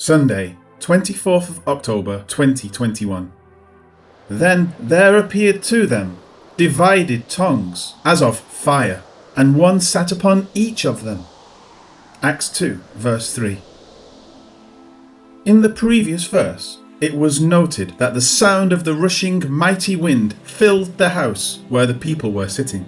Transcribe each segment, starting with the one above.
Sunday, 24th of October 2021. Then there appeared to them divided tongues, as of fire, and one sat upon each of them. Acts 2, verse 3. In the previous verse, it was noted that the sound of the rushing mighty wind filled the house where the people were sitting.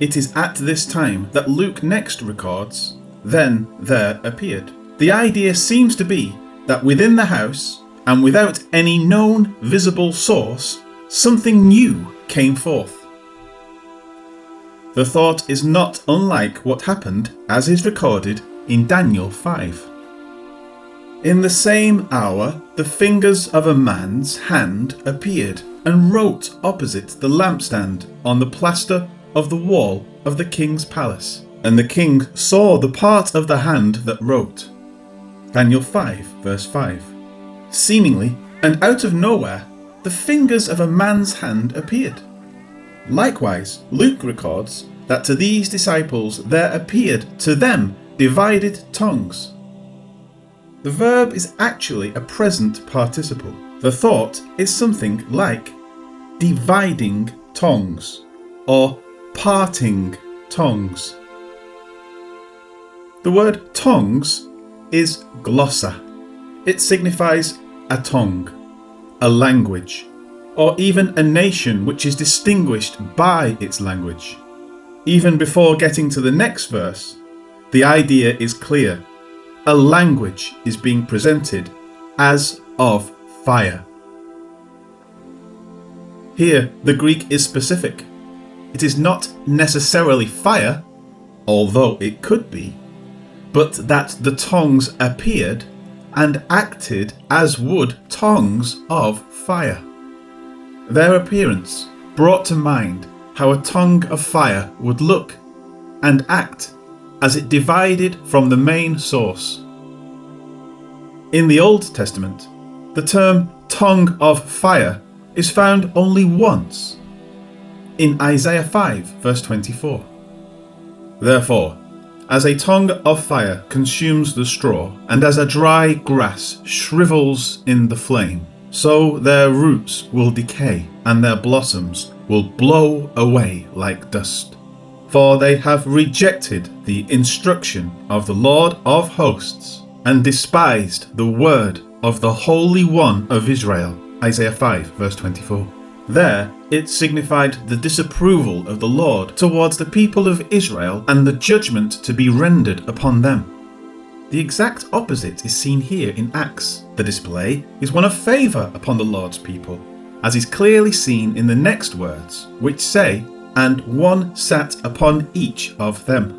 It is at this time that Luke next records, Then there appeared. The idea seems to be that within the house, and without any known visible source, something new came forth. The thought is not unlike what happened as is recorded in Daniel 5. In the same hour, the fingers of a man's hand appeared and wrote opposite the lampstand on the plaster of the wall of the king's palace. And the king saw the part of the hand that wrote. Daniel 5, verse 5. Seemingly, and out of nowhere, the fingers of a man's hand appeared. Likewise, Luke records that to these disciples there appeared to them divided tongues. The verb is actually a present participle. The thought is something like dividing tongues or parting tongues. The word tongues is glossa. It signifies a tongue, a language, or even a nation which is distinguished by its language. Even before getting to the next verse, the idea is clear a language is being presented as of fire. Here, the Greek is specific. It is not necessarily fire, although it could be, but that the tongues appeared and acted as would tongues of fire. Their appearance brought to mind how a tongue of fire would look and act as it divided from the main source. In the Old Testament, the term tongue of fire is found only once in Isaiah 5, verse 24. Therefore, as a tongue of fire consumes the straw, and as a dry grass shrivels in the flame, so their roots will decay, and their blossoms will blow away like dust for they have rejected the instruction of the Lord of hosts and despised the word of the Holy One of Israel. Isaiah 5, verse 24. There, it signified the disapproval of the Lord towards the people of Israel and the judgment to be rendered upon them. The exact opposite is seen here in Acts. The display is one of favour upon the Lord's people, as is clearly seen in the next words, which say, and one sat upon each of them.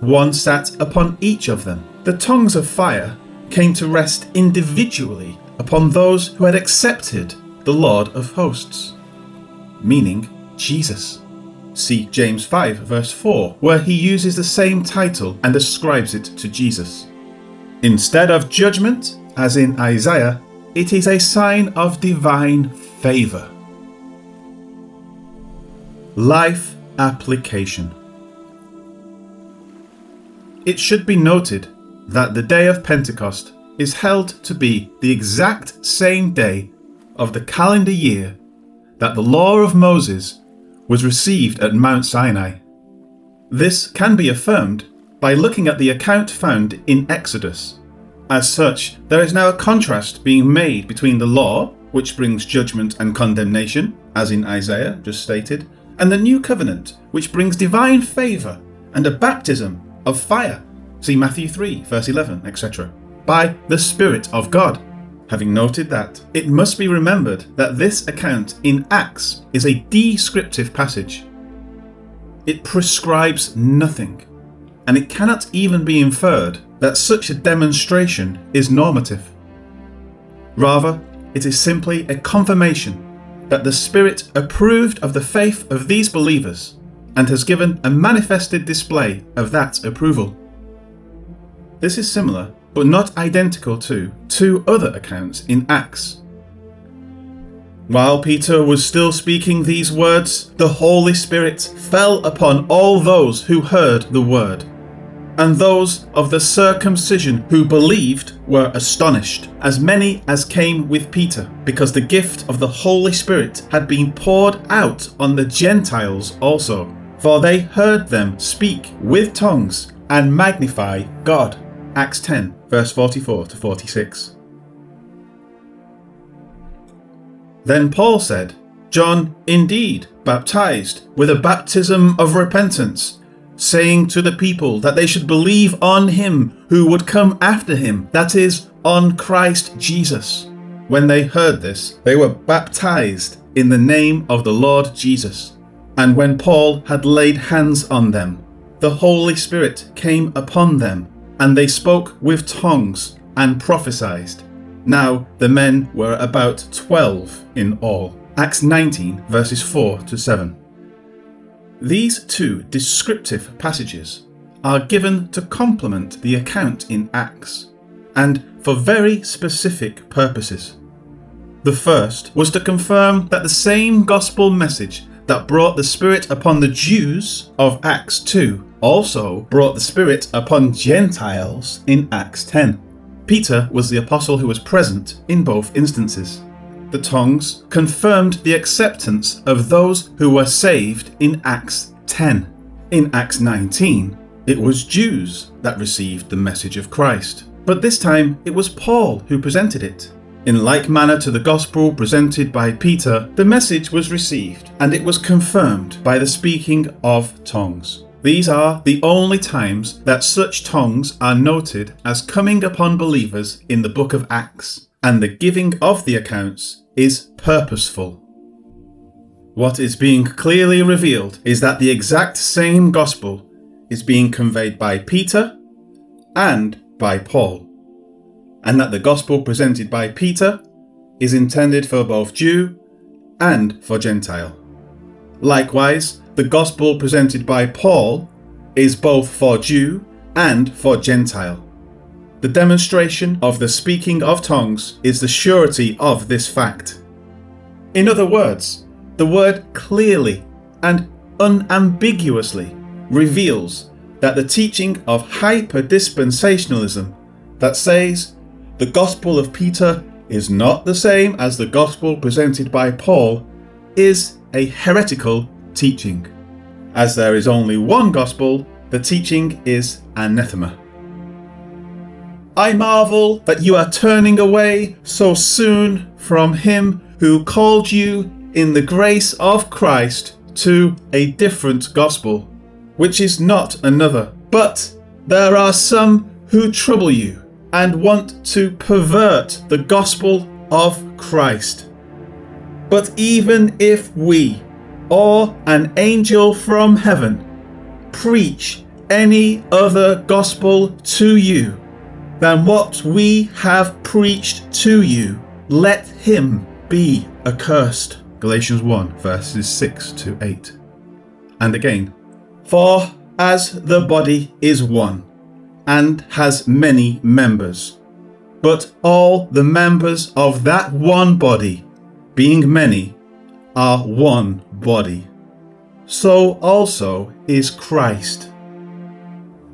One sat upon each of them. The tongues of fire came to rest individually upon those who had accepted the Lord of hosts, meaning Jesus. See James 5, verse 4, where he uses the same title and ascribes it to Jesus. Instead of judgment, as in Isaiah, it is a sign of divine favour. Life Application It should be noted that the day of Pentecost is held to be the exact same day of the calendar year that the law of Moses was received at Mount Sinai. This can be affirmed by looking at the account found in Exodus. As such, there is now a contrast being made between the law, which brings judgment and condemnation, as in Isaiah just stated, and the new covenant, which brings divine favour and a baptism of fire. See Matthew 3, verse 11, etc. By the Spirit of God. Having noted that, it must be remembered that this account in Acts is a descriptive passage. It prescribes nothing, and it cannot even be inferred that such a demonstration is normative. Rather, it is simply a confirmation that the Spirit approved of the faith of these believers and has given a manifested display of that approval. This is similar, but not identical to, two other accounts in Acts. While Peter was still speaking these words, the Holy Spirit fell upon all those who heard the word. And those of the circumcision who believed were astonished, as many as came with Peter, because the gift of the Holy Spirit had been poured out on the Gentiles also. For they heard them speak with tongues and magnify God. Acts 10, verse 44 to 46. Then Paul said, John indeed baptized with a baptism of repentance saying to the people that they should believe on him who would come after him, that is, on Christ Jesus. When they heard this, they were baptized in the name of the Lord Jesus. And when Paul had laid hands on them, the Holy Spirit came upon them, and they spoke with tongues and prophesied. Now the men were about twelve in all. Acts 19, verses 4 to 7. These two descriptive passages are given to complement the account in Acts, and for very specific purposes. The first was to confirm that the same gospel message that brought the Spirit upon the Jews of Acts 2 also brought the Spirit upon Gentiles in Acts 10. Peter was the apostle who was present in both instances the tongues confirmed the acceptance of those who were saved in Acts 10. In Acts 19, it was Jews that received the message of Christ, but this time it was Paul who presented it. In like manner to the gospel presented by Peter, the message was received and it was confirmed by the speaking of tongues. These are the only times that such tongues are noted as coming upon believers in the book of Acts, and the giving of the accounts is purposeful. What is being clearly revealed is that the exact same gospel is being conveyed by Peter and by Paul, and that the gospel presented by Peter is intended for both Jew and for Gentile. Likewise, the gospel presented by Paul is both for Jew and for Gentile. The demonstration of the speaking of tongues is the surety of this fact. In other words, the word clearly and unambiguously reveals that the teaching of hyperdispensationalism that says the gospel of Peter is not the same as the gospel presented by Paul is a heretical teaching. As there is only one gospel, the teaching is anathema. I marvel that you are turning away so soon from him who called you in the grace of Christ to a different gospel, which is not another. But there are some who trouble you and want to pervert the gospel of Christ. But even if we, or an angel from heaven, preach any other gospel to you, than what we have preached to you, let him be accursed. Galatians 1, verses 6 to 8. And again, For as the body is one, and has many members, but all the members of that one body, being many, are one body, so also is Christ.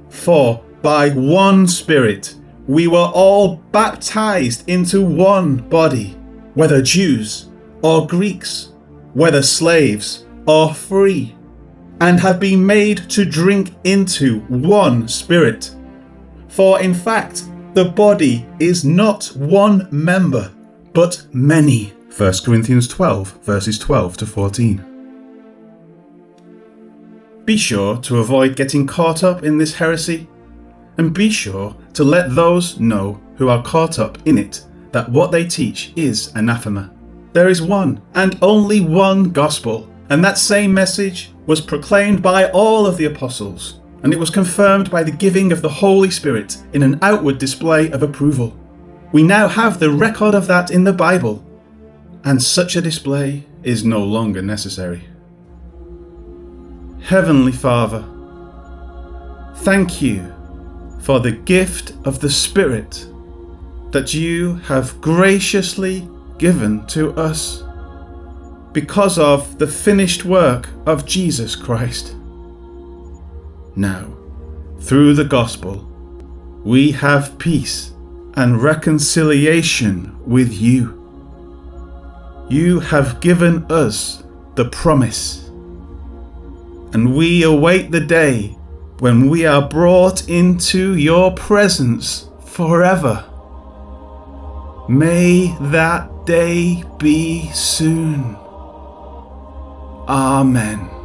For by one Spirit we were all baptized into one body, whether Jews or Greeks, whether slaves or free, and have been made to drink into one spirit. For in fact, the body is not one member, but many. 1 Corinthians 12, verses 12 to 14. Be sure to avoid getting caught up in this heresy and be sure to let those know who are caught up in it that what they teach is anathema. There is one and only one gospel, and that same message was proclaimed by all of the apostles, and it was confirmed by the giving of the Holy Spirit in an outward display of approval. We now have the record of that in the Bible, and such a display is no longer necessary. Heavenly Father, thank you for the gift of the Spirit that you have graciously given to us because of the finished work of Jesus Christ. Now, through the gospel, we have peace and reconciliation with you. You have given us the promise, and we await the day when we are brought into your presence forever. May that day be soon. Amen.